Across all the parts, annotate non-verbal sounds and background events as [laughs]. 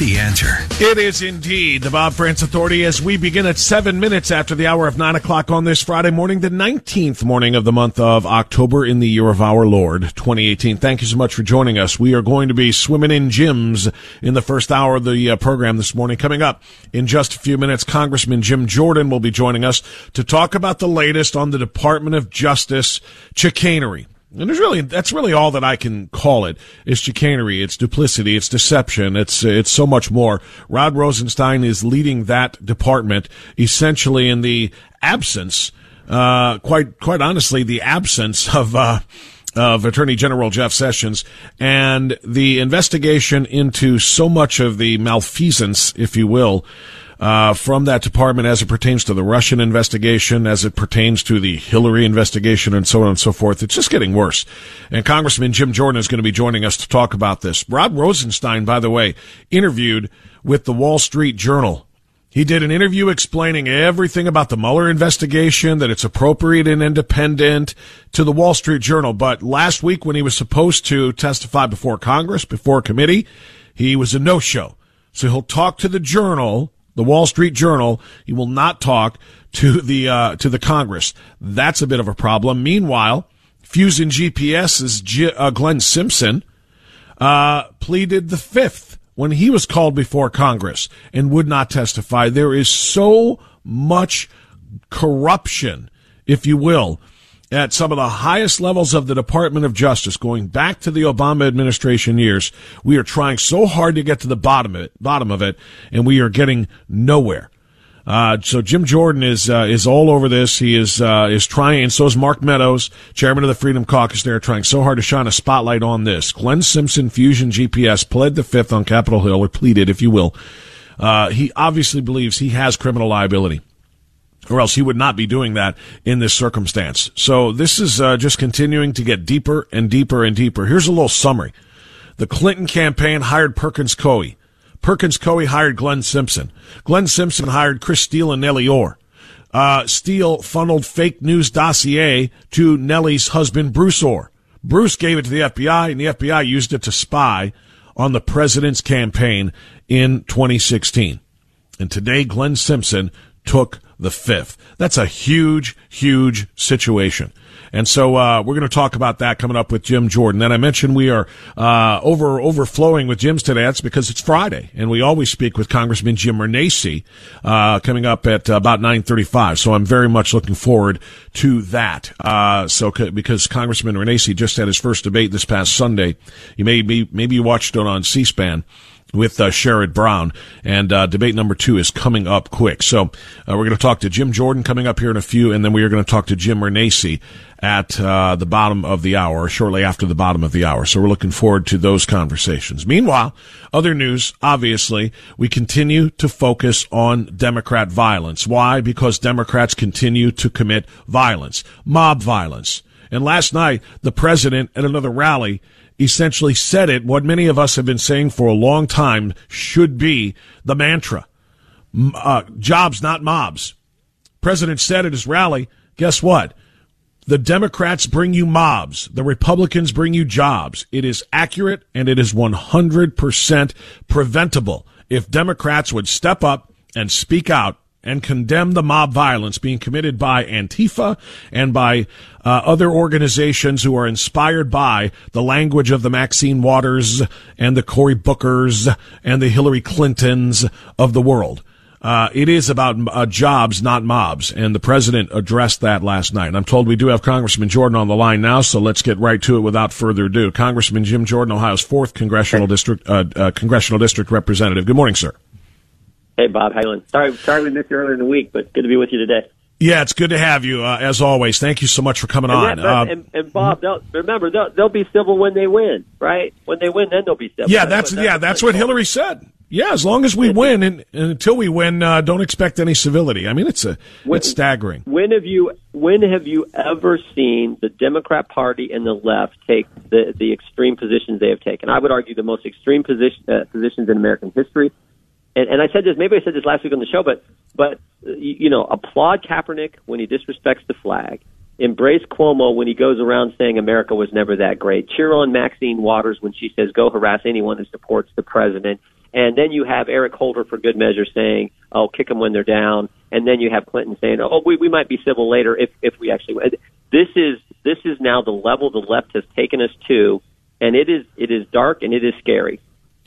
The answer. It is indeed the Bob Frantz Authority as we begin at seven minutes after the hour of nine o'clock on this Friday morning, the 19th morning of the month of October in the year of our Lord, 2018. Thank you so much for joining us. We are going to be swimming in Jims in the first hour of the uh, program this morning. Coming up in just a few minutes, Congressman Jim Jordan will be joining us to talk about the latest on the Department of Justice chicanery. And there's really that's really all that I can call it. It's chicanery, it's duplicity, it's deception, it's it's so much more. Rod Rosenstein is leading that department essentially in the absence, uh, quite quite honestly, the absence [laughs] of. Uh, of Attorney General Jeff Sessions and the investigation into so much of the malfeasance, if you will, uh, from that department as it pertains to the Russian investigation, as it pertains to the Hillary investigation, and so on and so forth. It's just getting worse. And Congressman Jim Jordan is going to be joining us to talk about this. Rod Rosenstein, by the way, interviewed with the Wall Street Journal. He did an interview explaining everything about the Mueller investigation, that it's appropriate and independent to the Wall Street Journal. But last week, when he was supposed to testify before Congress, before committee, he was a no show. So he'll talk to the Journal the Wall Street Journal. He will not talk to the uh, to the Congress. That's a bit of a problem. Meanwhile, Fusion GPS's G- uh, Glenn Simpson uh, pleaded the fifth when he was called before Congress and would not testify. There is so much corruption, if you will, at some of the highest levels of the Department of Justice, going back to the Obama administration years, we are trying so hard to get to the bottom of it, bottom of it, and we are getting nowhere. Uh, so Jim Jordan is uh, is all over this. He is uh, is trying, and so is Mark Meadows, chairman of the Freedom Caucus. They're trying so hard to shine a spotlight on this. Glenn Simpson, Fusion GPS, pled the fifth on Capitol Hill, or pleaded, if you will. Uh, he obviously believes he has criminal liability or else he would not be doing that in this circumstance. So this is uh, just continuing to get deeper and deeper and deeper. Here's a little summary. The Clinton campaign hired Perkins Coie. Perkins Coie hired Glenn Simpson. Glenn Simpson hired Chris Steele and Nellie Ohr. Uh, Steele funneled fake news dossier to Nellie's husband, Bruce Ohr. Bruce gave it to the FBI, and the FBI used it to spy on the president's campaign in 2016. And today, Glenn Simpson took the fifth. That's a huge, huge situation. And so uh, we're going to talk about that coming up with Jim Jordan. And I mentioned we are uh, over overflowing with Jim's today. That's because it's Friday, and we always speak with Congressman Jim Renacci uh, coming up at about nine thirty-five. So I'm very much looking forward to that. Uh, so because Congressman Renacci just had his first debate this past Sunday, you may be maybe you watched it on C-SPAN with uh, Sherrod Brown. And uh, debate number two is coming up quick. So uh, we're going to talk to Jim Jordan coming up here in a few, and then we are going to talk to Jim Renacci at uh, the bottom of the hour, shortly after the bottom of the hour. So we're looking forward to those conversations. Meanwhile, other news, obviously, we continue to focus on Democrat violence. Why? Because Democrats continue to commit violence, mob violence. And last night, the president at another rally essentially said it, what many of us have been saying for a long time should be the mantra. Uh, jobs, not mobs. President said at his rally, guess what? The Democrats bring you mobs. The Republicans bring you jobs. It is accurate and it is 100% preventable. If Democrats would step up and speak out and condemn the mob violence being committed by Antifa and by uh, other organizations who are inspired by the language of the Maxine Waters and the Cory Bookers and the Hillary Clintons of the world. Uh, it is about uh, jobs, not mobs, and the president addressed that last night. And I'm told we do have Congressman Jordan on the line now, so let's get right to it without further ado. Congressman Jim Jordan, Ohio's fourth congressional district uh, uh, congressional district representative. Good morning, sir. Hey, Bob. Doing? Sorry, sorry we missed you earlier in the week, but good to be with you today. Yeah, it's good to have you uh, as always. Thank you so much for coming and on. That, uh, and, and, Bob, they'll, remember they'll, they'll be civil when they win, right? When they win, then they'll be civil. Yeah, that's, that's yeah, that's what Hillary said. Yeah, as long as we win, and, and until we win, uh, don't expect any civility. I mean, it's a when, it's staggering. When have you when have you ever seen the Democrat Party and the left take the the extreme positions they have taken? I would argue the most extreme position, uh, positions in American history and, and I said this, maybe I said this last week on the show, but but uh, you know, applaud Kaepernick when he disrespects the flag. Embrace Cuomo when he goes around saying America was never that great. Cheer on Maxine Waters when she says go harass anyone who supports the president. And then you have Eric Holder for good measure saying, "Oh, kick them when they're down." And then you have Clinton saying, "Oh, we we might be civil later if if we actually." Win. This is this is now the level the left has taken us to, and it is it is dark and it is scary.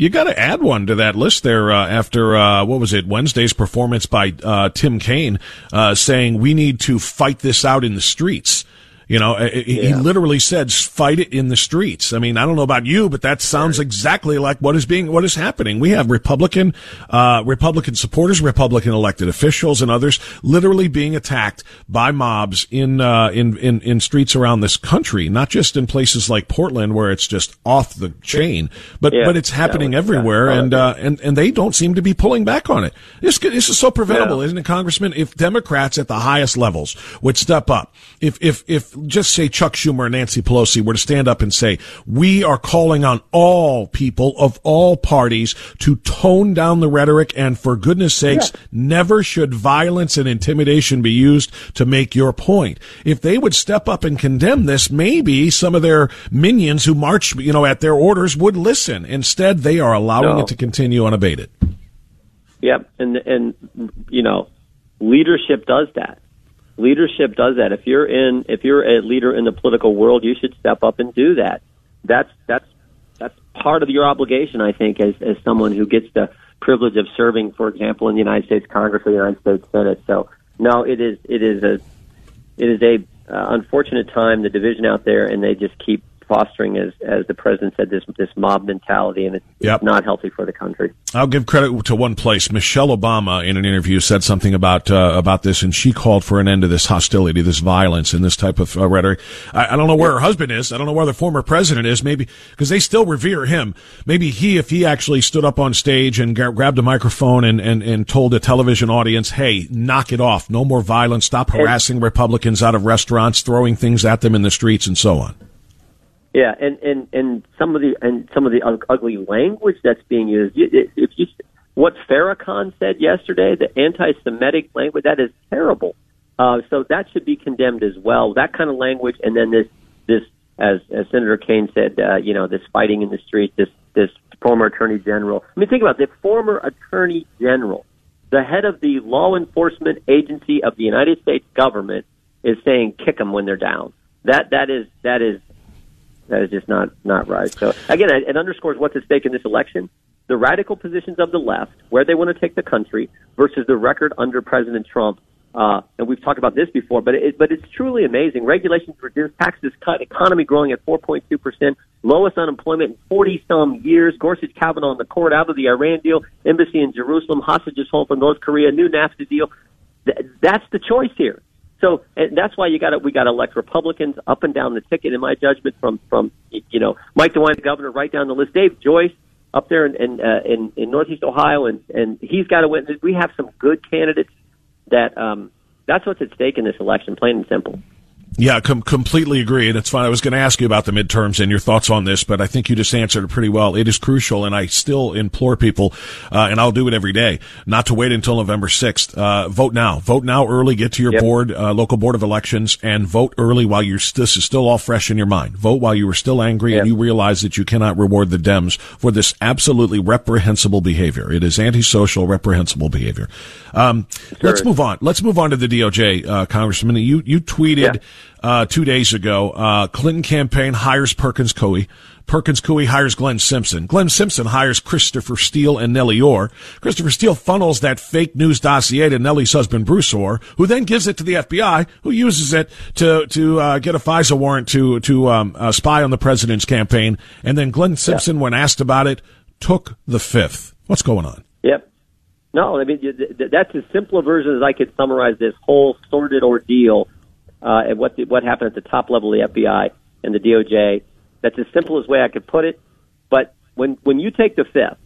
You got to add one to that list there uh, after uh, what was it Wednesday's performance by uh, Tim Kaine uh, saying we need to fight this out in the streets. You know, yeah. he literally said, "Fight it in the streets." I mean, I don't know about you, but that sounds right. exactly like what is being what is happening. We have Republican uh, Republican supporters, Republican elected officials, and others literally being attacked by mobs in uh, in, in in streets around this country, not just in places like Portland where it's just off the chain, but yeah. but it's happening everywhere, and uh, and and they don't seem to be pulling back on it. This this is so preventable, yeah. isn't it, Congressman? If Democrats at the highest levels would step up, if if if just say Chuck Schumer and Nancy Pelosi were to stand up and say, we are calling on all people of all parties to tone down the rhetoric and for goodness sakes, yeah. never should violence and intimidation be used to make your point. If they would step up and condemn this, maybe some of their minions who march, you know, at their orders would listen. Instead, they are allowing no. it to continue unabated. Yep. And, and, you know, leadership does that leadership does that. If you're in, if you're a leader in the political world, you should step up and do that. That's that's that's part of your obligation, I think, as as someone who gets the privilege of serving, for example, in the United States Congress or the United States Senate. So, no, it is it is a it is a uh, unfortunate time, the division out there, and they just keep fostering, as as the president said, this this mob mentality, and it's, yep. it's not healthy for the country. I'll give credit to one place. Michelle Obama, in an interview, said something about uh, about this, and she called for an end to this hostility, this violence, and this type of uh, rhetoric. I, I, don't know where her husband is. I don't know where the former president is. Maybe because they still revere him. Maybe he, if he actually stood up on stage and gra- grabbed a microphone and, and and told a television audience, "Hey, knock it off! No more violence! Stop harassing Republicans out of restaurants, throwing things at them in the streets, and so on." Yeah, and and and some of the and some of the ugly language that's being used. If you what Farrakhan said yesterday, the anti-Semitic language that is terrible. Uh, so that should be condemned as well. That kind of language, and then this this as as Senator Kaine said, uh, you know, this fighting in the streets, this this former Attorney General. I mean, think about it, the former Attorney General, the head of the law enforcement agency of the United States government, is saying kick them when they're down. That that is that is that is just not not right. So again, it underscores what's at stake in this election: the radical positions of the left, where they want to take the country, versus the record under President Trump Uh, and we've talked about this before, but it, but it's truly amazing. Regulations reduced, taxes cut, economy growing at 4.2 percent, lowest unemployment in 40 some years. Gorsuch Kavanaugh on the court out of the Iran deal, embassy in Jerusalem, hostages home from North Korea, new NAFTA deal. Th- that's the choice here. So and that's why you got to we got to elect Republicans up and down the ticket. In my judgment, from from you know Mike DeWine, the governor, right down the list. Dave Joyce up there in in, uh, in, in Northeast Ohio, and and he's got to win. We have some good candidates that um, that's what's at stake in this election, plain and simple. Yeah, com- completely agree. That's fine. I was going to ask you about the midterms and your thoughts on this, but I think you just answered it pretty well. It is crucial, and I still implore people, uh, and I'll do it every day, not to wait until November 6th. Uh, vote now. Vote now early. Get to your yep. board, uh, local board of elections, and vote early while you're this is still all fresh in your mind. Vote while you are still angry yep. and you realize that you cannot reward the Dems for this absolutely reprehensible behavior. It is antisocial, reprehensible behavior. Um, sure. let's move on. Let's move on to the DOJ, uh, Congressman. You, you tweeted, uh, two days ago. Uh, Clinton campaign hires Perkins Coie. Perkins Coie hires Glenn Simpson. Glenn Simpson hires Christopher Steele and Nellie Ohr. Christopher Steele funnels that fake news dossier to Nellie's husband Bruce Ohr, who then gives it to the FBI, who uses it to to uh, get a FISA warrant to to um, uh, spy on the president's campaign. And then Glenn Simpson, yeah. when asked about it, took the fifth. What's going on? Yep. No, I mean that's as simple a version as I could summarize this whole sordid ordeal uh, and what the, what happened at the top level of the FBI and the DOJ. That's as simple as way I could put it. But when when you take the fifth,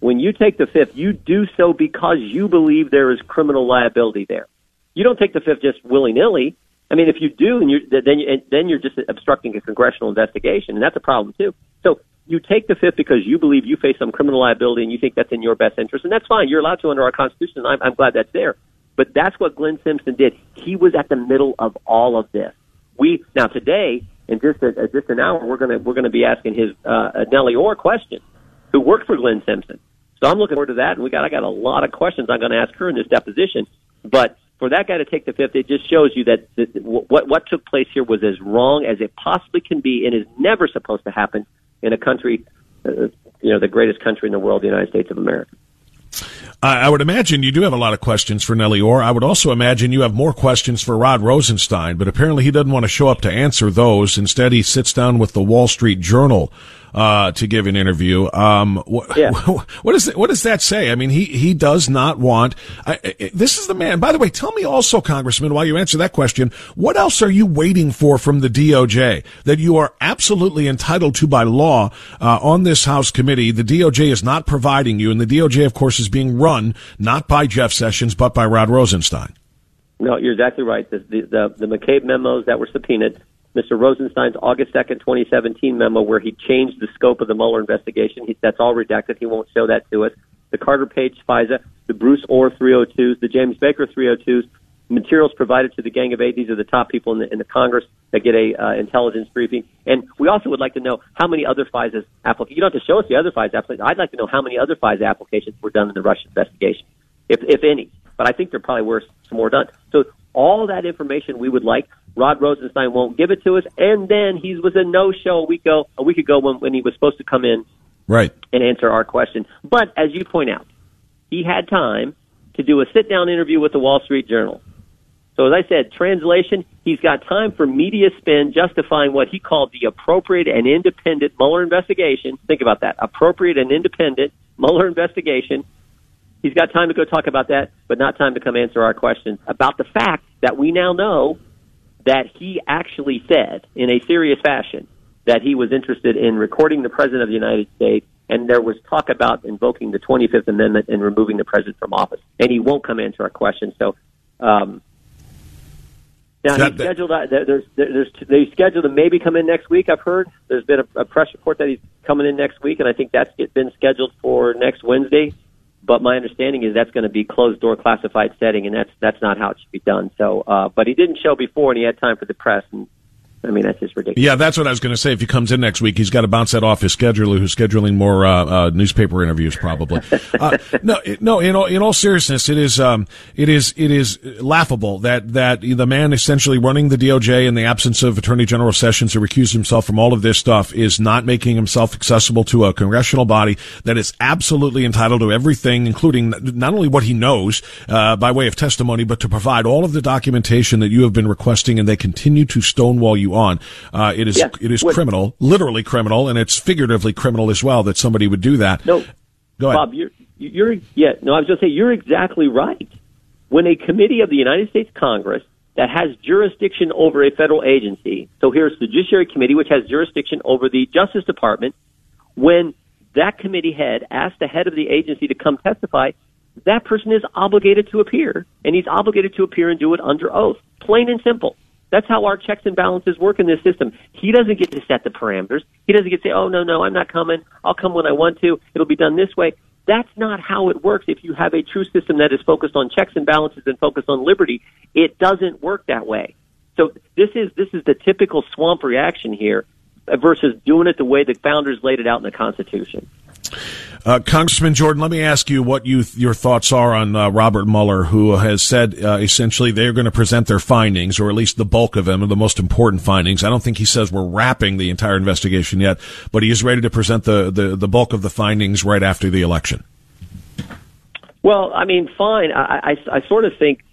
when you take the fifth, you do so because you believe there is criminal liability there. You don't take the fifth just willy nilly. I mean, if you do, and you then you, then you're just obstructing a congressional investigation, and that's a problem too. So you take the fifth because you believe you face some criminal liability, and you think that's in your best interest, and that's fine. You're allowed to under our Constitution. And I'm, I'm glad that's there. But that's what Glenn Simpson did. He was at the middle of all of this. We now today in just a, just an hour we're gonna we're gonna be asking his uh, Nellie Ohr question, who worked for Glenn Simpson. So I'm looking forward to that, and we got I got a lot of questions I'm going to ask her in this deposition. But for that guy to take the fifth, it just shows you that, that what what took place here was as wrong as it possibly can be, and is never supposed to happen in a country, uh, you know, the greatest country in the world, the United States of America. I would imagine you do have a lot of questions for Nellie Ohr. I would also imagine you have more questions for Rod Rosenstein, but apparently he doesn't want to show up to answer those. Instead, he sits down with the Wall Street Journal uh, to give an interview. Um, wh- yeah. [laughs] what, is what does that say? I mean, he, he does not want, I, I, this is the man. By the way, tell me also, Congressman, while you answer that question, what else are you waiting for from the DOJ that you are absolutely entitled to by law uh, on this House committee? The DOJ is not providing you, and the DOJ, of course, is being run not by Jeff Sessions, but by Rod Rosenstein. No, you're exactly right. The, the, the, the McCabe memos that were subpoenaed Mr. Rosenstein's August 2nd, 2017 memo where he changed the scope of the Mueller investigation. He, that's all redacted. He won't show that to us. The Carter Page FISA, the Bruce Ohr 302s, the James Baker 302s, materials provided to the Gang of Eight. These are the top people in the, in the Congress that get a uh, intelligence briefing. And we also would like to know how many other FISA applications. You don't have to show us the other FISA applications. I'd like to know how many other FISA applications were done in the Russia investigation, if if any. But I think there probably were some more done. So all that information we would like. Rod Rosenstein won't give it to us, and then he was a no-show a week ago. A week ago when, when he was supposed to come in, right, and answer our question. But as you point out, he had time to do a sit-down interview with the Wall Street Journal. So as I said, translation, he's got time for media spin justifying what he called the appropriate and independent Mueller investigation. Think about that. Appropriate and independent Mueller investigation He's got time to go talk about that, but not time to come answer our questions about the fact that we now know that he actually said in a serious fashion that he was interested in recording the President of the United States, and there was talk about invoking the 25th Amendment and removing the President from office. And he won't come answer our questions. So, um, now he's scheduled. Uh, there's, there's, they scheduled to maybe come in next week. I've heard there's been a, a press report that he's coming in next week, and I think that's been scheduled for next Wednesday. But my understanding is that's going to be closed door classified setting, and that's that's not how it should be done. So, uh, but he didn't show before, and he had time for the press, and I mean, that's just ridiculous. Yeah, that's what I was going to say. If he comes in next week, he's got to bounce that off his scheduler, who's scheduling more uh, uh, newspaper interviews, probably. [laughs] uh, no, no. In all, in all seriousness, it is um, it is it is laughable that that the man essentially running the DOJ in the absence of Attorney General Sessions, who recused himself from all of this stuff, is not making himself accessible to a congressional body that is absolutely entitled to everything, including not only what he knows uh, by way of testimony, but to provide all of the documentation that you have been requesting, and they continue to stonewall you on. Uh, it is it is criminal, literally criminal, and it's figuratively criminal as well that somebody would do that. No, go ahead. Bob. You're, you're yeah. No, I was going to say you're exactly right. When a committee of the United States Congress that has jurisdiction over a federal agency, so here's the Judiciary Committee, which has jurisdiction over the Justice Department, when that committee head asked the head of the agency to come testify, that person is obligated to appear, and he's obligated to appear and do it under oath. Plain and simple. That's how our checks and balances work in this system. He doesn't get to set the parameters. He doesn't get to say, oh, no, no, I'm not coming. I'll come when I want to. It'll be done this way. That's not how it works. If you have a true system that is focused on checks and balances and focused on liberty, it doesn't work that way. So this is this is the typical swamp reaction here versus doing it the way the founders laid it out in the Constitution. Uh, Congressman Jordan, let me ask you what you your thoughts are on uh, Robert Mueller, who has said uh, essentially they're going to present their findings, or at least the bulk of them, the most important findings. I don't think he says we're wrapping the entire investigation yet, but he is ready to present the, the, the bulk of the findings right after the election. Well, I mean, fine. I, I, I sort of think,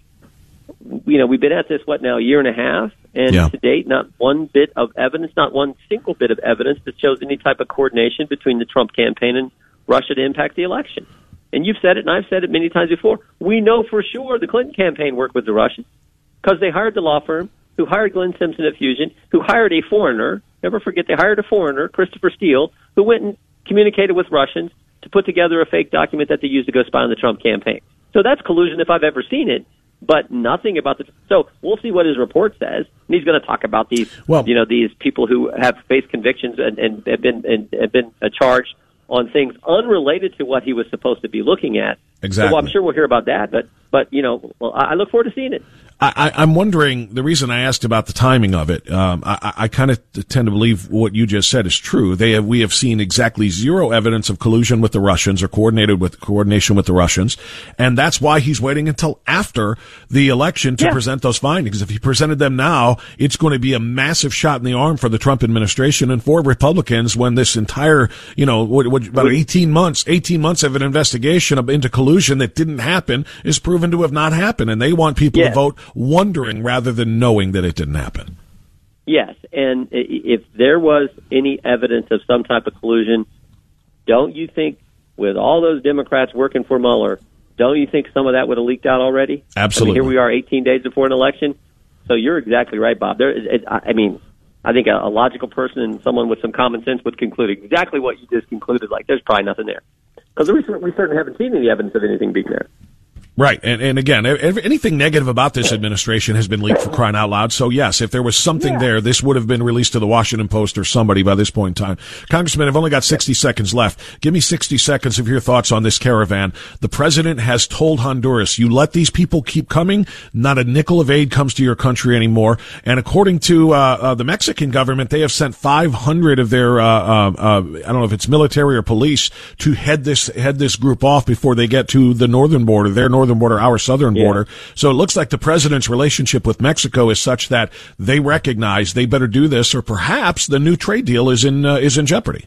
you know, we've been at this what now a year and a half, and yeah. to date, not one bit of evidence, not one single bit of evidence that shows any type of coordination between the Trump campaign and Russia to impact the election. And you've said it, and I've said it many times before. We know for sure the Clinton campaign worked with the Russians because they hired the law firm who hired Glenn Simpson of Fusion, who hired a foreigner. Never forget, they hired a foreigner, Christopher Steele, who went and communicated with Russians to put together a fake document that they used to go spy on the Trump campaign. So that's collusion if I've ever seen it but nothing about the. So we'll see what his report says. And he's going to talk about these, well, you know, these people who have faced convictions and, and have been and have been uh, charged on things unrelated to what he was supposed to be looking at. Exactly. So well, I'm sure we'll hear about that, but but you know, well, I look forward to seeing it. I, am wondering the reason I asked about the timing of it. Um, I, I kind of tend to believe what you just said is true. They have, we have seen exactly zero evidence of collusion with the Russians or coordinated with coordination with the Russians, and that's why he's waiting until after the election to yeah. present those findings. If he presented them now, it's going to be a massive shot in the arm for the Trump administration and for Republicans when this entire, you know, what, what, about 18 months, 18 months of an investigation into collusion that didn't happen is proven to have not happened, and they want people yeah. to vote wondering rather than knowing that it didn't happen. Yes, and if there was any evidence of some type of collusion, don't you think, with all those Democrats working for Mueller, don't you think some of that would have leaked out already? Absolutely. I mean, here we are, 18 days before an election. So you're exactly right, Bob. There, it, I mean, I think a, a logical person and someone with some common sense would conclude exactly what you just concluded. Like, there's probably nothing there because we, we certainly haven't seen any evidence of anything being there. Right. And, and again, anything negative about this administration has been leaked for crying out loud. So yes, if there was something yeah. there, this would have been released to the Washington Post or somebody by this point in time. Congressman, I've only got 60 seconds left. Give me 60 seconds of your thoughts on this caravan. The president has told Honduras, you let these people keep coming, not a nickel of aid comes to your country anymore. And according to, uh, uh, the Mexican government, they have sent 500 of their, uh, uh, uh, I don't know if it's military or police to head this, head this group off before they get to the northern border, their northern northern border, our southern yeah. border. So it looks like the president's relationship with Mexico is such that they recognize they better do this, or perhaps the new trade deal is in uh, is in jeopardy.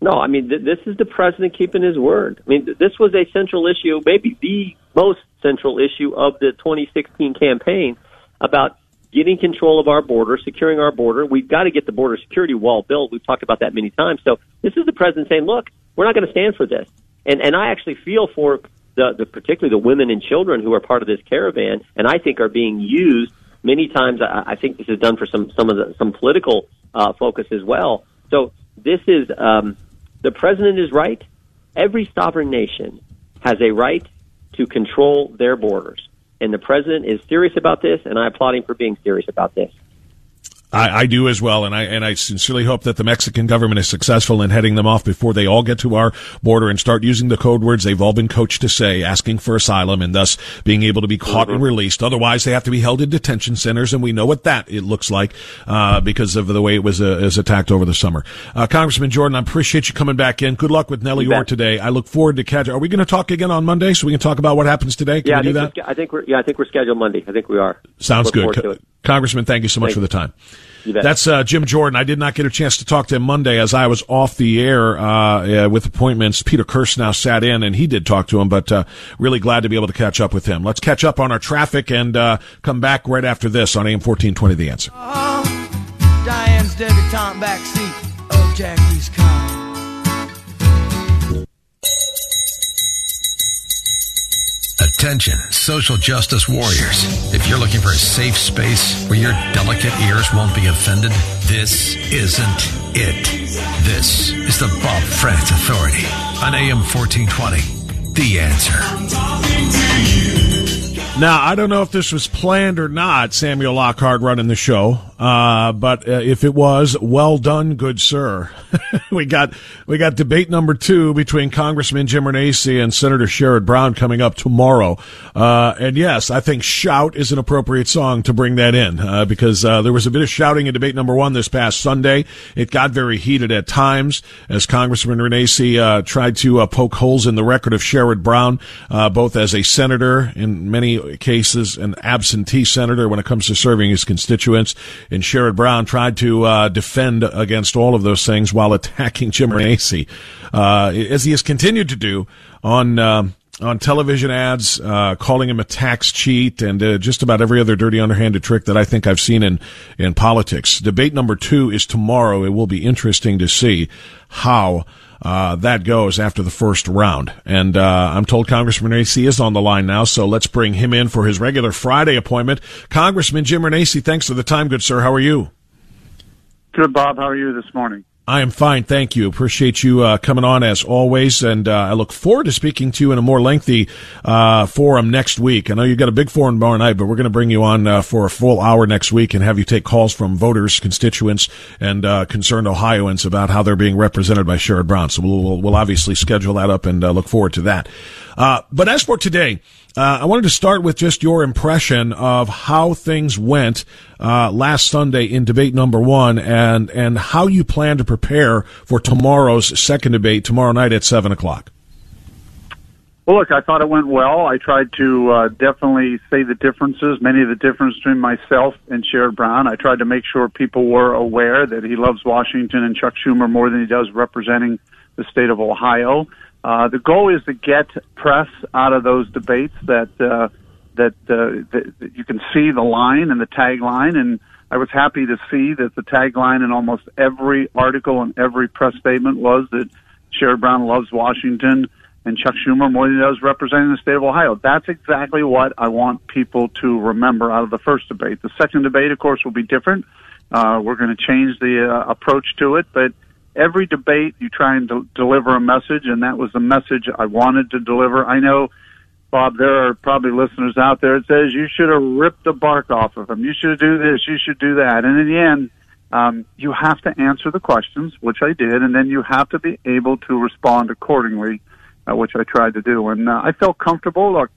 No, I mean th- this is the president keeping his word. I mean th- this was a central issue, maybe the most central issue of the 2016 campaign about getting control of our border, securing our border. We've got to get the border security wall built. We've talked about that many times. So this is the president saying, "Look, we're not going to stand for this." And and I actually feel for the, the particularly the women and children who are part of this caravan, and I think are being used many times. I, I think this is done for some some of the some political uh, focus as well. So this is um, the president is right. Every sovereign nation has a right to control their borders, and the president is serious about this, and I applaud him for being serious about this. I, I, do as well, and I and I sincerely hope that the Mexican government is successful in heading them off before they all get to our border and start using the code words they've all been coached to say, asking for asylum, and thus being able to be caught mm-hmm. and released. Otherwise, they have to be held in detention centers, and we know what that it looks like uh, because of the way it was uh, is attacked over the summer. Uh, Congressman Jordan, I appreciate you coming back in. Good luck with Nellie Ohr today. I look forward to catching. Are we going to talk again on Monday so we can talk about what happens today? Can yeah, we do that? I think we're yeah, I think we're scheduled Monday. I think we are. Sounds good. Congressman, thank you so much for the time. That's uh, Jim Jordan. I did not get a chance to talk to him Monday as I was off the air uh, uh, with appointments. Peter Kirsanow sat in, and he did talk to him, but uh, really glad to be able to catch up with him. Let's catch up on our traffic and uh, come back right after this on AM 1420 The Answer. Uh-huh. Diane's debutante backseat of Jackie's car. Attention, social justice warriors. If you're looking for a safe space where your delicate ears won't be offended, this isn't it. This is the Bob Frantz Authority on AM 1420. The answer. Now, I don't know if this was planned or not, Samuel Lockhart running the show, uh, but uh, if it was, well done, good sir. [laughs] we got we got debate number two between Congressman Jim Renacci and Senator Sherrod Brown coming up tomorrow. Uh, and yes, I think "Shout" is an appropriate song to bring that in uh, because uh, there was a bit of shouting in debate number one this past Sunday. It got very heated at times as Congressman Renacci uh, tried to poke holes in the record of Sherrod Brown, both as a senator in many cases an absentee senator when it comes to serving his constituents. And Sherrod Brown tried to uh, defend against all of those things while [laughs] attacking Jim Renacci, uh, as he has continued to do on. Uh, on television ads, uh, calling him a tax cheat, and uh, just about every other dirty, underhanded trick that I think I've seen in in politics. Debate number two is tomorrow. It will be interesting to see how uh, that goes after the first round. And uh, I'm told Congressman Renacci is on the line now, so let's bring him in for his regular Friday appointment. Congressman Jim Renacci, thanks for the time, good sir. How are you? Good, Bob. How are you this morning? I am fine, thank you. Appreciate you uh, coming on as always, and uh, I look forward to speaking to you in a more lengthy uh, forum next week. I know you've got a big forum tomorrow night, but we're going to bring you on uh, for a full hour next week and have you take calls from voters, constituents, and uh, concerned Ohioans about how they're being represented by Sherrod Brown. So we'll, we'll obviously schedule that up and uh, look forward to that. but as for today, uh, I wanted to start with just your impression of how things went uh, last Sunday in debate number one, and and how you plan to prepare for tomorrow's second debate tomorrow night at seven o'clock. Well, look, I thought it went well. I tried to uh, definitely say the differences, many of the differences between myself and Sherrod Brown. I tried to make sure people were aware that he loves Washington and Chuck Schumer more than he does representing the state of Ohio. Uh, the goal is to get press out of those debates that uh, that, uh, that, that you can see the line and the tagline. And I was happy to see that the tagline in almost every article and every press statement was that Sherrod Brown loves Washington and Chuck Schumer more than he does representing the state of Ohio. That's exactly what I want people to remember out of the first debate. The second debate, of course, will be different. Uh, we're going to change the uh, approach to it, but every debate you try and de- deliver a message, and that was the message I wanted to deliver. I know, Bob, there are probably listeners out there that says you should have ripped the bark off of him. You should do this. You should do that. And in the end, um, you have to answer the questions, which I did, and then you have to be able to respond accordingly, uh, which I tried to do. And uh, I felt comfortable. Look,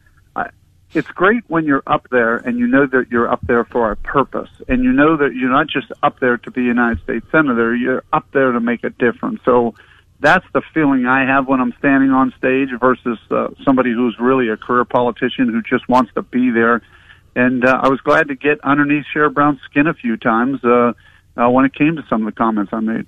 it's great when you're up there and you know that you're up there for a purpose and you know that you're not just up there to be a United States Senator, you're up there to make a difference. So that's the feeling I have when I'm standing on stage versus uh, somebody who's really a career politician who just wants to be there. And uh, I was glad to get underneath Sherrod Brown's skin a few times uh, uh, when it came to some of the comments I made.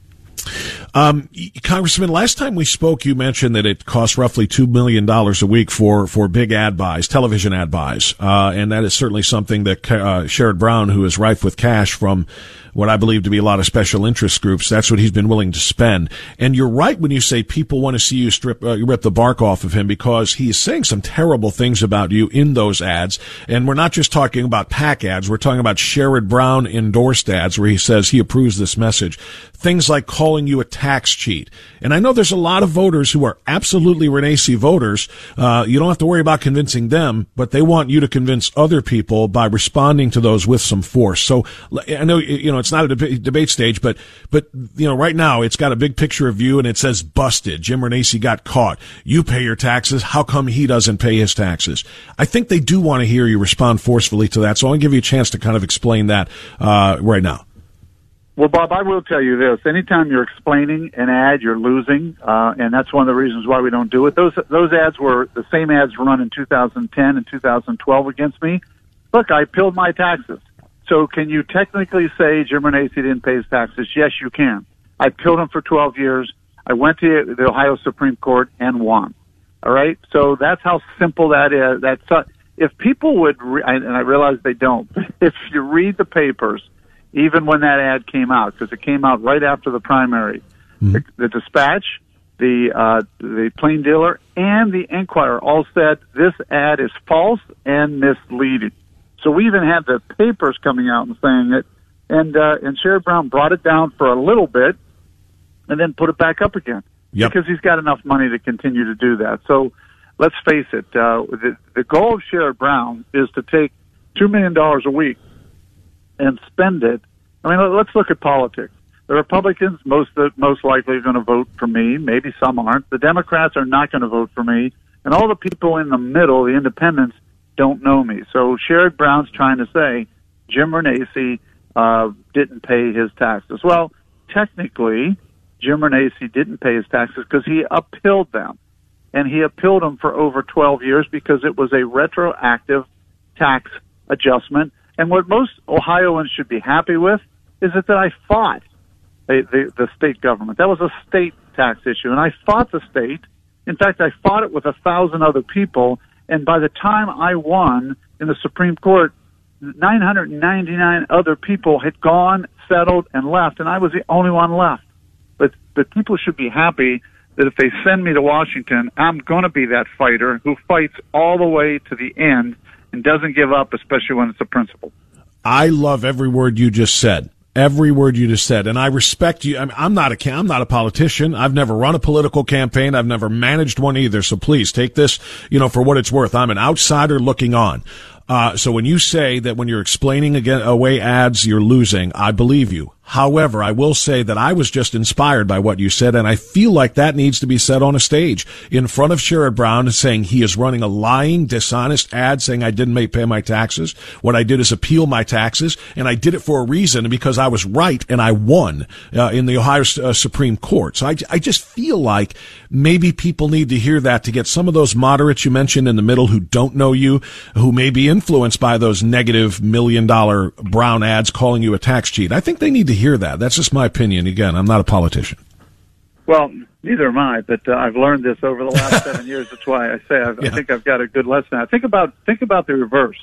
Um, Congressman, last time we spoke, you mentioned that it costs roughly two million dollars a week for for big ad buys, television ad buys, uh, and that is certainly something that uh, Sherrod Brown, who is rife with cash from what I believe to be a lot of special interest groups. That's what he's been willing to spend. And you're right when you say people want to see you strip, uh, rip the bark off of him because he is saying some terrible things about you in those ads. And we're not just talking about PAC ads. We're talking about Sherrod Brown endorsed ads where he says he approves this message. Things like calling you a tax cheat. And I know there's a lot of voters who are absolutely Renacci voters. Uh, you don't have to worry about convincing them, but they want you to convince other people by responding to those with some force. So I know, you know, it's not a deb- debate stage, but, but, you know, right now it's got a big picture of you and it says busted. Jim Renacci got caught. You pay your taxes. How come he doesn't pay his taxes? I think they do want to hear you respond forcefully to that. So I'll give you a chance to kind of explain that, uh, right now. Well, Bob, I will tell you this: anytime you're explaining an ad, you're losing, uh, and that's one of the reasons why we don't do it. Those those ads were the same ads run in 2010 and 2012 against me. Look, I appealed my taxes. So, can you technically say Renacci didn't pay his taxes? Yes, you can. I appealed him for 12 years. I went to the Ohio Supreme Court and won. All right, so that's how simple that is. That's uh, if people would, re- and I realize they don't. [laughs] If you read the papers even when that ad came out, because it came out right after the primary. Mm-hmm. The, the Dispatch, the uh, the Plain Dealer, and the Enquirer all said this ad is false and misleading. So we even had the papers coming out and saying it, and uh, and Sherrod Brown brought it down for a little bit, and then put it back up again yep. because he's got enough money to continue to do that. So let's face it, uh, the the goal of Sherrod Brown is to take two million dollars a week and spend it. I mean, let's look at politics. The Republicans most most likely are going to vote for me. Maybe some aren't. The Democrats are not going to vote for me, and all the people in the middle, the independents, don't know me. So Sherrod Brown's trying to say Jim Renacci uh, didn't pay his taxes. Well, technically, Jim Renacci didn't pay his taxes because he appealed them, and he appealed them for over 12 years because it was a retroactive tax adjustment and what most Ohioans should be happy with is that, I fought the, the, the state government. That was a state tax issue, and I fought the state. In fact, I fought it with a thousand other people, and by the time I won in the Supreme Court, 999 other people had gone, settled, and left, and I was the only one left. But the people should be happy that if they send me to Washington, I'm going to be that fighter who fights all the way to the end and doesn't give up, especially when it's a principle. I love every word you just said. Every word you just said, and I respect you. I mean, I'm not a I'm not a politician. I've never run a political campaign. I've never managed one either. So please take this, you know, for what it's worth. I'm an outsider looking on. Uh, so when you say that when you're explaining again away ads, you're losing, I believe you. However, I will say that I was just inspired by what you said, and I feel like that needs to be said on a stage in front of Sherrod Brown saying he is running a lying, dishonest ad saying I didn't pay my taxes. What I did is appeal my taxes, and I did it for a reason because I was right and I won uh, in the Ohio uh, Supreme Court. So I, I just feel like maybe people need to hear that to get some of those moderates you mentioned in the middle who don't know you, who may be influenced by those negative million dollar Brown ads calling you a tax cheat. I think they need to hear that. That's just my opinion. Again, I'm not a politician. Well, neither am I, but uh, I've learned this over the last [laughs] seven years. That's why I say I've, yeah. I think I've got a good lesson. Now. Think about think about the reverse.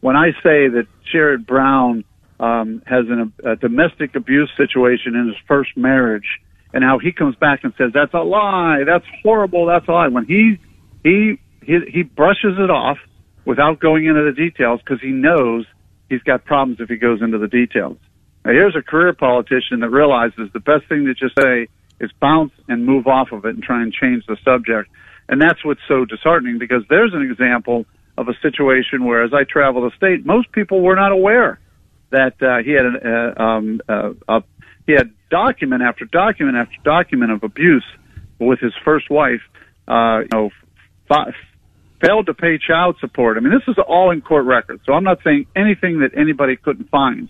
When I say that Sherrod Brown um, has an, a domestic abuse situation in his first marriage, and how he comes back and says that's a lie, that's horrible, that's a lie. When he he he, he brushes it off without going into the details because he knows he's got problems if he goes into the details. Now, here's a career politician that realizes the best thing to just say is bounce and move off of it and try and change the subject. And that's what's so disheartening because there's an example of a situation where, as I travel the state, most people were not aware that uh, he had an, uh, um, uh, uh, he had document after document after document of abuse with his first wife. Uh, you know, f- failed to pay child support. I mean, this is all in court records, so I'm not saying anything that anybody couldn't find.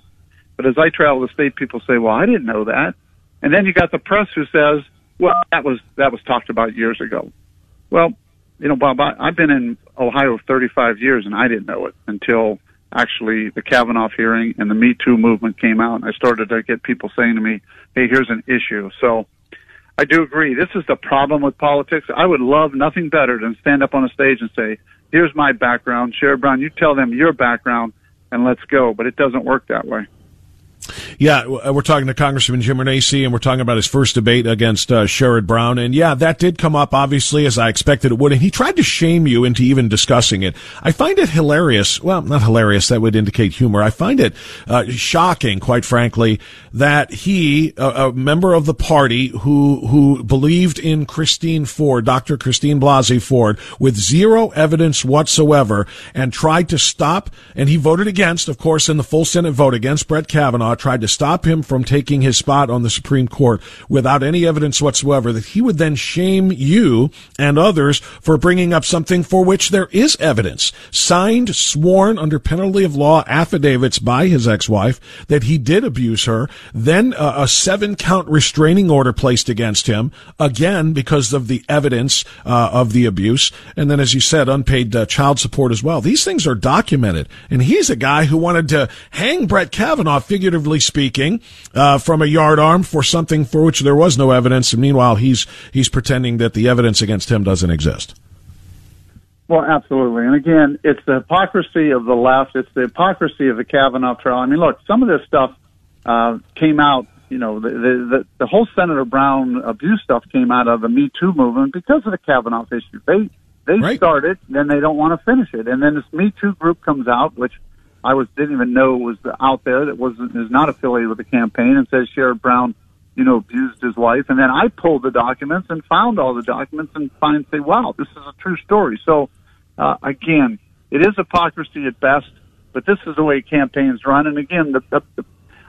But as I travel the state, people say, "Well, I didn't know that," and then you got the press who says, "Well, that was that was talked about years ago." Well, you know, Bob, I, I've been in Ohio 35 years, and I didn't know it until actually the Kavanaugh hearing and the Me Too movement came out, and I started to get people saying to me, "Hey, here's an issue." So. I do agree. This is the problem with politics. I would love nothing better than stand up on a stage and say, "Here's my background, Sherrod Brown. You tell them your background, and let's go." But it doesn't work that way. Yeah, we're talking to Congressman Jim Renacci, and we're talking about his first debate against uh, Sherrod Brown. And yeah, that did come up, obviously, as I expected it would. And he tried to shame you into even discussing it. I find it hilarious. Well, not hilarious. That would indicate humor. I find it uh, shocking, quite frankly, that he, a, a, member of the party who who believed in Christine Ford, Dr. Christine Blasey Ford, with zero evidence whatsoever, and tried to stop, and he voted against, of course, in the full Senate vote against Brett Kavanaugh, tried to stop him from taking his spot on the Supreme Court without any evidence whatsoever, that he would then shame you and others for bringing up something for which there is evidence, signed, sworn under penalty of law affidavits by his ex-wife that he did abuse her, then a, a seven count restraining order placed against him, again because of the evidence uh, of the abuse, and then as you said, unpaid uh, child support as well. These things are documented, and he's a guy who wanted to hang Brett Kavanaugh, figuratively speaking, uh, from a yardarm for something for which there was no evidence, and meanwhile he's he's pretending that the evidence against him doesn't exist. Well, absolutely. And again, it's the hypocrisy of the left. It's the hypocrisy of the Kavanaugh trial. I mean, look, some of this stuff uh, came out. You know, the, the the whole Senator Brown abuse stuff came out of the Me Too movement because of the Kavanaugh issue. They they right. start it, then they don't want to finish it, and then this Me Too group comes out, which I was didn't even know was out there that wasn't is not affiliated with the campaign, and says Sherrod Brown, you know, abused his wife, and then I pulled the documents and found all the documents and find say, wow, this is a true story. So uh, again, it is hypocrisy at best, but this is the way campaigns run. And again, the, the, the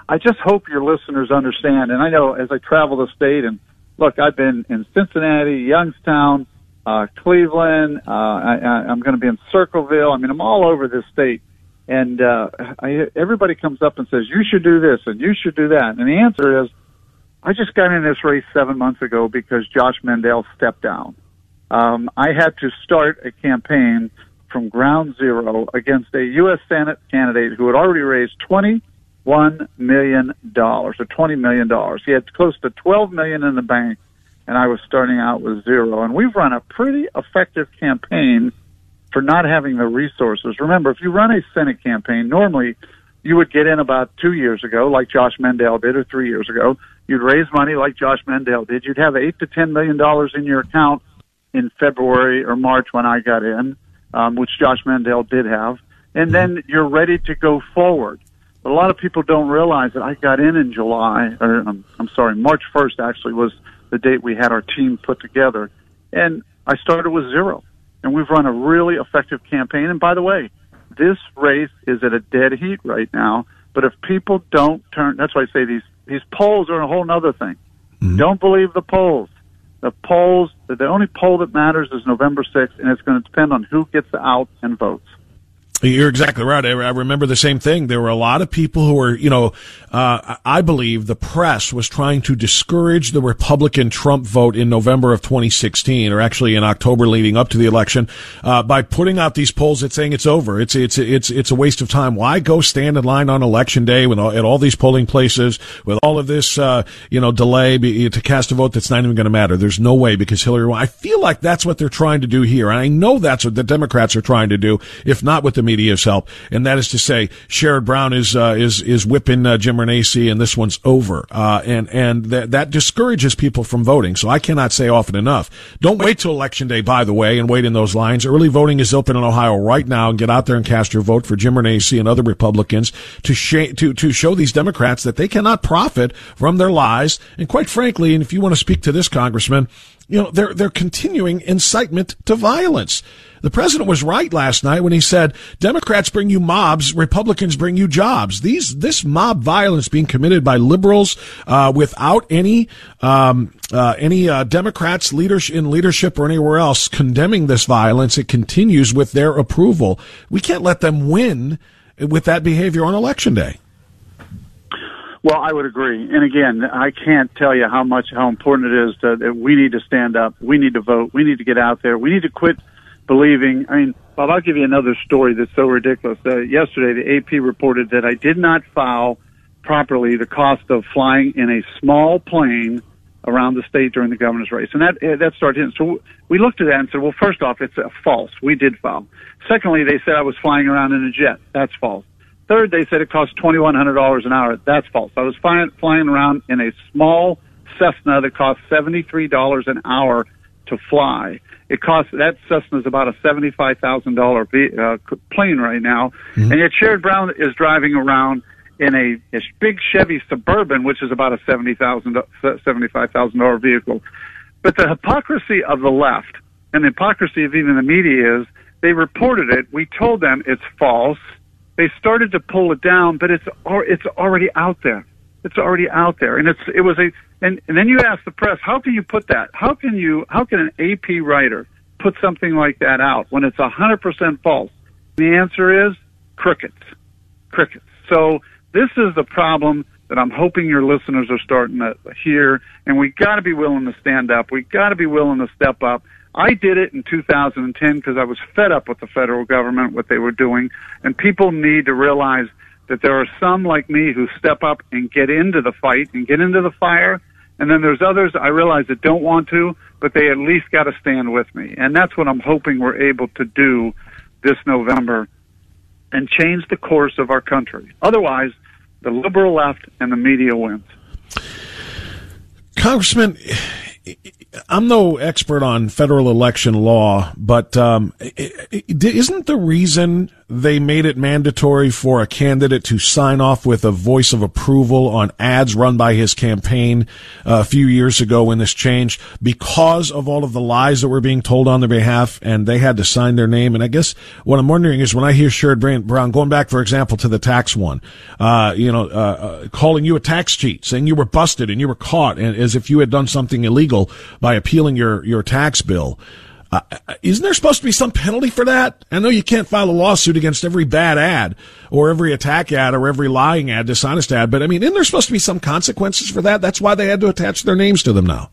I just hope your listeners understand. And I know as I travel the state, and look, I've been in Cincinnati, Youngstown, uh, Cleveland. Uh, I, I'm going to be in Circleville. I mean, I'm all over this state. And uh, I, everybody comes up and says, you should do this and you should do that. And the answer is, I just got in this race seven months ago because Josh Mandel stepped down. Um, I had to start a campaign from ground zero against a U.S. Senate candidate who had already raised $21 million, or $20 million. He had close to 12 million in the bank and I was starting out with zero. And we've run a pretty effective campaign for not having the resources. Remember, if you run a Senate campaign, normally you would get in about two years ago, like Josh Mandel did, or three years ago. You'd raise money like Josh Mandel did. You'd have eight to ten million dollars in your account in February or March when I got in, um, which Josh Mandel did have, and then you're ready to go forward. But a lot of people don't realize that I got in in July, or um, I'm sorry, March 1st actually was the date we had our team put together. And I started with zero. And we've run a really effective campaign. And by the way, this race is at a dead heat right now. But if people don't turn, that's why I say these, these polls are a whole other thing. Mm-hmm. Don't believe the polls. The polls, the only poll that matters is November 6th, and it's going to depend on who gets out and votes. You're exactly right. I, remember the same thing. There were a lot of people who were, you know, uh, I believe the press was trying to discourage the Republican Trump vote in November of 2016, or actually in October leading up to the election, uh, by putting out these polls that saying it's over. It's it's it's it's a waste of time. Why go stand in line on election day all, at all these polling places with all of this, uh, you know, delay to cast a vote that's not even going to matter? There's no way because Hillary. I feel like that's what they're trying to do here, and I know that's what the Democrats are trying to do, if not with the media's help, and that is to say, Sherrod Brown is uh, is is whipping uh, Jim Renacci, and this one's over, uh, and and that that discourages people from voting. So I cannot say often enough. Don't wait till election day, by the way, and wait in those lines. Early voting is open in Ohio right now, and get out there and cast your vote for Jim Renacci and other Republicans to sh- to to show these Democrats that they cannot profit from their lies. And quite frankly, and if you want to speak to this congressman, you know, they're, they're continuing incitement to violence. The president was right last night when he said, Democrats bring you mobs, Republicans bring you jobs. These, this mob violence being committed by liberals, uh, without any, um, uh, any, uh, Democrats leadership in leadership or anywhere else condemning this violence. It continues with their approval. We can't let them win with that behavior on election day. Well, I would agree. And again, I can't tell you how much, how important it is to, that we need to stand up. We need to vote. We need to get out there. We need to quit believing. I mean, Bob, I'll give you another story that's so ridiculous. Uh, yesterday, the AP reported that I did not file properly the cost of flying in a small plane around the state during the governor's race. And that, that started, in. so we looked at that and said, well, first off, it's a false. We did file. Secondly, they said I was flying around in a jet. That's false. Third, they said it cost $2,100 an hour. That's false. I was flying, flying around in a small Cessna that cost $73 an hour to fly. It costs that Cessna is about a seventy-five thousand dollar uh, plane right now, mm-hmm. and yet Sherrod Brown is driving around in a, a big Chevy Suburban, which is about a seventy thousand seventy-five thousand dollar vehicle. But the hypocrisy of the left and the hypocrisy of even the media is they reported it. We told them it's false. They started to pull it down, but it's it's already out there. It's already out there, and it's it was a and, and then you ask the press, how can you put that? How can you? How can an AP writer put something like that out when it's hundred percent false? The answer is crickets, crickets. So this is the problem that I'm hoping your listeners are starting to hear, and we got to be willing to stand up. We got to be willing to step up. I did it in 2010 because I was fed up with the federal government, what they were doing, and people need to realize that there are some like me who step up and get into the fight and get into the fire. And then there's others I realize that don't want to, but they at least got to stand with me. And that's what I'm hoping we're able to do this November and change the course of our country. Otherwise, the liberal left and the media wins. Congressman, I'm no expert on federal election law, but um, isn't the reason they made it mandatory for a candidate to sign off with a voice of approval on ads run by his campaign uh, a few years ago when this changed because of all of the lies that were being told on their behalf and they had to sign their name. And I guess what I'm wondering is when I hear Sherrod Brown going back, for example, to the tax one, uh, you know, uh, uh, calling you a tax cheat, saying you were busted and you were caught and as if you had done something illegal by appealing your, your tax bill. Uh, isn't there supposed to be some penalty for that? I know you can't file a lawsuit against every bad ad or every attack ad or every lying ad, dishonest ad, but I mean, isn't there supposed to be some consequences for that? That's why they had to attach their names to them now.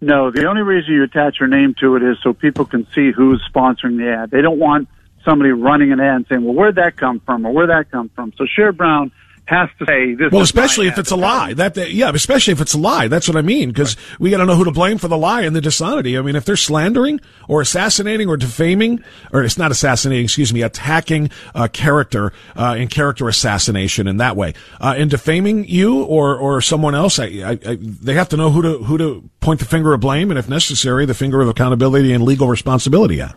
No, the only reason you attach your name to it is so people can see who's sponsoring the ad. They don't want somebody running an ad and saying, well, where'd that come from or where'd that come from? So Sherrod Brown has to say this. Well, especially if it's a lie. That, that, yeah, especially if it's a lie. That's what I mean. Because right. we got to know who to blame for the lie and the dishonesty. I mean, if they're slandering or assassinating or defaming, or it's not assassinating, excuse me, attacking a character uh, in character assassination in that way, uh, in defaming you or or someone else, I, I, I, they have to know who to who to point the finger of blame and, if necessary, the finger of accountability and legal responsibility at.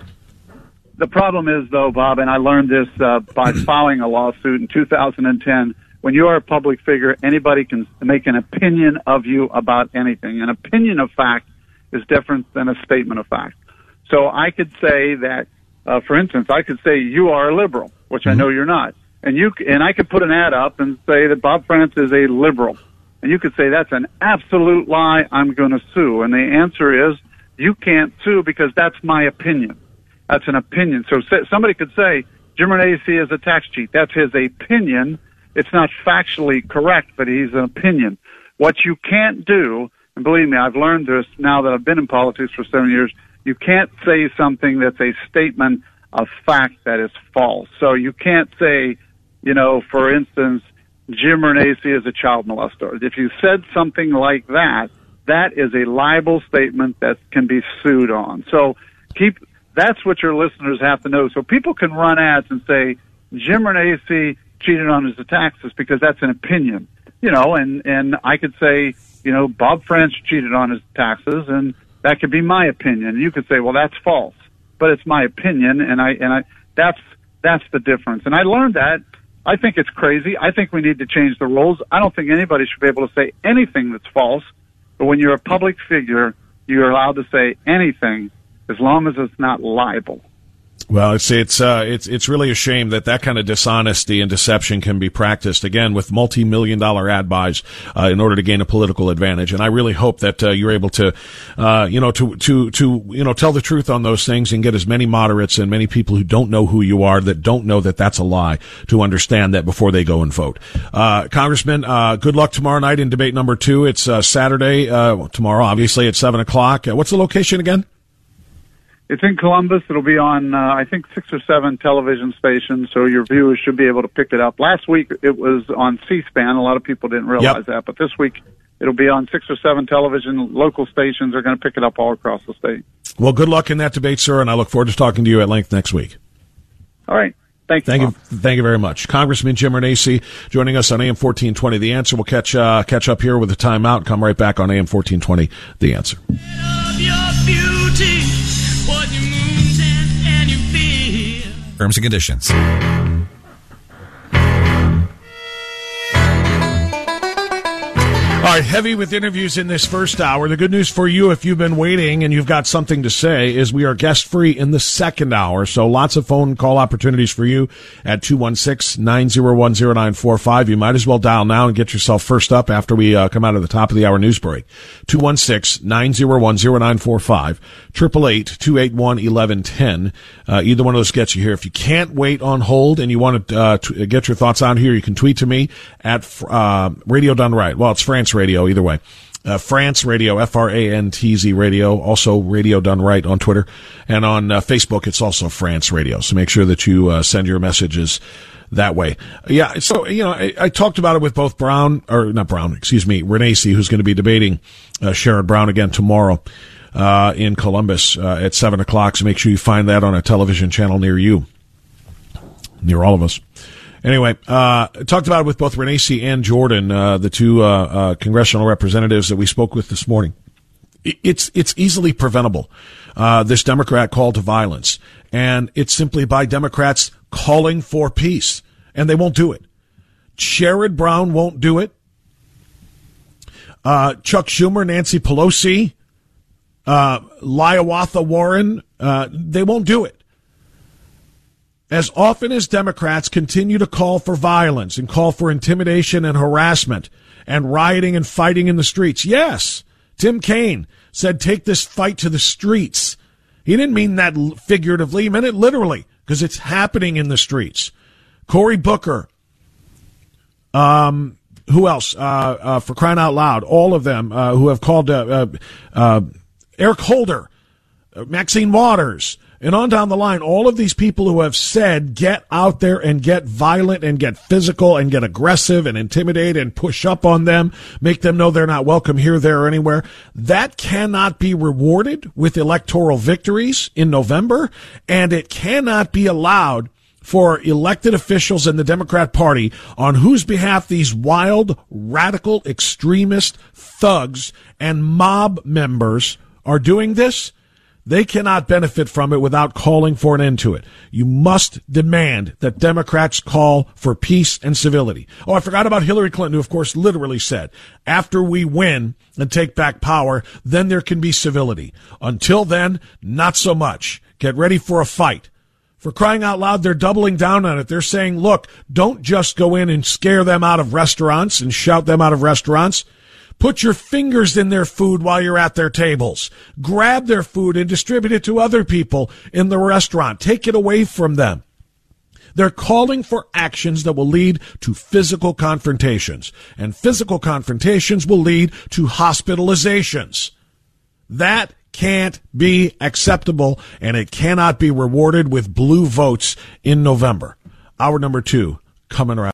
The problem is, though, Bob, and I learned this uh, by [clears throat] filing a lawsuit in 2010 when you are a public figure, anybody can make an opinion of you about anything. An opinion of fact is different than a statement of fact. So I could say that, uh, for instance, I could say you are a liberal, which mm-hmm. I know you're not, and you and I could put an ad up and say that Bob Frantz is a liberal, and you could say that's an absolute lie. I'm going to sue, and the answer is you can't sue because that's my opinion. That's an opinion. So somebody could say Jim Renacci is a tax cheat. That's his opinion it's not factually correct, but he's an opinion. What you can't do, and believe me, I've learned this now that I've been in politics for seven years, you can't say something that's a statement of fact that is false. So you can't say, you know, for instance, Jim Renacci is a child molester. If you said something like that, that is a libel statement that can be sued on. So keep, that's what your listeners have to know. So people can run ads and say, Jim Renacci cheated on his taxes because that's an opinion, you know, and, and I could say, you know, Bob Frantz cheated on his taxes and that could be my opinion. You could say, well, that's false, but it's my opinion. And I, and I, that's, that's the difference. And I learned that. I think it's crazy. I think we need to change the rules. I don't think anybody should be able to say anything that's false. But when you're a public figure, you're allowed to say anything as long as it's not libel. Well, it's it's uh, it's it's really a shame that that kind of dishonesty and deception can be practiced again with multi-million dollar ad buys uh, in order to gain a political advantage. And I really hope that uh, you're able to, uh, you know, to to to you know tell the truth on those things and get as many moderates and many people who don't know who you are that don't know that that's a lie to understand that before they go and vote. Uh, Congressman, uh, good luck tomorrow night in debate number two. It's Saturday tomorrow, obviously at seven o'clock. what's the location again? It's in Columbus. It'll be on, uh, I think, six or seven television stations, so your viewers should be able to pick it up. Last week it was on C-SPAN. A lot of people didn't realize yep. that, but this week it'll be on six or seven television. Local stations are going to pick it up all across the state. Well, good luck in that debate, sir, and I look forward to talking to you at length next week. All right. Thank you. Thank you. Thank you very much, Congressman Jim Renacci, joining us on AM fourteen twenty. The answer. We'll catch uh, catch up here with a timeout. Come right back on AM fourteen twenty. The answer. Terms and conditions. All right, heavy with interviews in this first hour. The good news for you, if you've been waiting and you've got something to say, is we are guest free in the second hour. So lots of phone call opportunities for you at 216-901-0945. You might as well dial now and get yourself first up after we uh, come out of the top of the hour news break. 216-901-0945, 888-281-1110. Uh, either one of those gets you here. If you can't wait on hold and you want to uh, t- get your thoughts on here, you can tweet to me at uh, Radio Done Right. Well, it's Frantz Radio, either way. Uh, Frantz Radio, F R A N T Z Radio, also Radio Done Right on Twitter. And on uh, Facebook, it's also Frantz Radio. So make sure that you uh, send your messages that way. Yeah, so, you know, I, I, talked about it with both Brown, or not Brown, excuse me, Renacci, who's going to be debating uh, Sherrod Brown again tomorrow uh, in Columbus uh, at 7 o'clock. So make sure you find that on a television channel near you, near all of us. Anyway, uh, talked about it with both Renacci and Jordan, uh, the two uh, uh, congressional representatives that we spoke with this morning. It's it's easily preventable. Uh, this Democrat call to violence, and it's simply by Democrats calling for peace, and they won't do it. Sherrod Brown won't do it. Uh, Chuck Schumer, Nancy Pelosi, uh, Liawatha Warren, they won't do it. As often as Democrats continue to call for violence and call for intimidation and harassment and rioting and fighting in the streets, yes, Tim Kaine said take this fight to the streets. He didn't mean that figuratively, he meant it literally because it's happening in the streets. Cory Booker, um, who else? Uh, uh, for crying out loud, all of them uh, who have called uh, uh, uh, Eric Holder, Maxine Waters, and on down the line, all of these people who have said, get out there and get violent and get physical and get aggressive and intimidate and push up on them, make them know they're not welcome here, there, or anywhere. That cannot be rewarded with electoral victories in November, and it cannot be allowed for elected officials in the Democrat Party on whose behalf these wild, radical, extremist thugs and mob members are doing this they cannot benefit from it without calling for an end to it. You must demand that Democrats call for peace and civility. Oh, I forgot about Hillary Clinton, who of course literally said, after we win and take back power, then there can be civility. Until then, not so much. Get ready for a fight. For crying out loud, they're doubling down on it. They're saying, look, don't just go in and scare them out of restaurants and shout them out of restaurants. Put your fingers in their food while you're at their tables. Grab their food and distribute it to other people in the restaurant. Take it away from them. They're calling for actions that will lead to physical confrontations, and physical confrontations will lead to hospitalizations. That can't be acceptable, and it cannot be rewarded with blue votes in November. Hour number two coming around.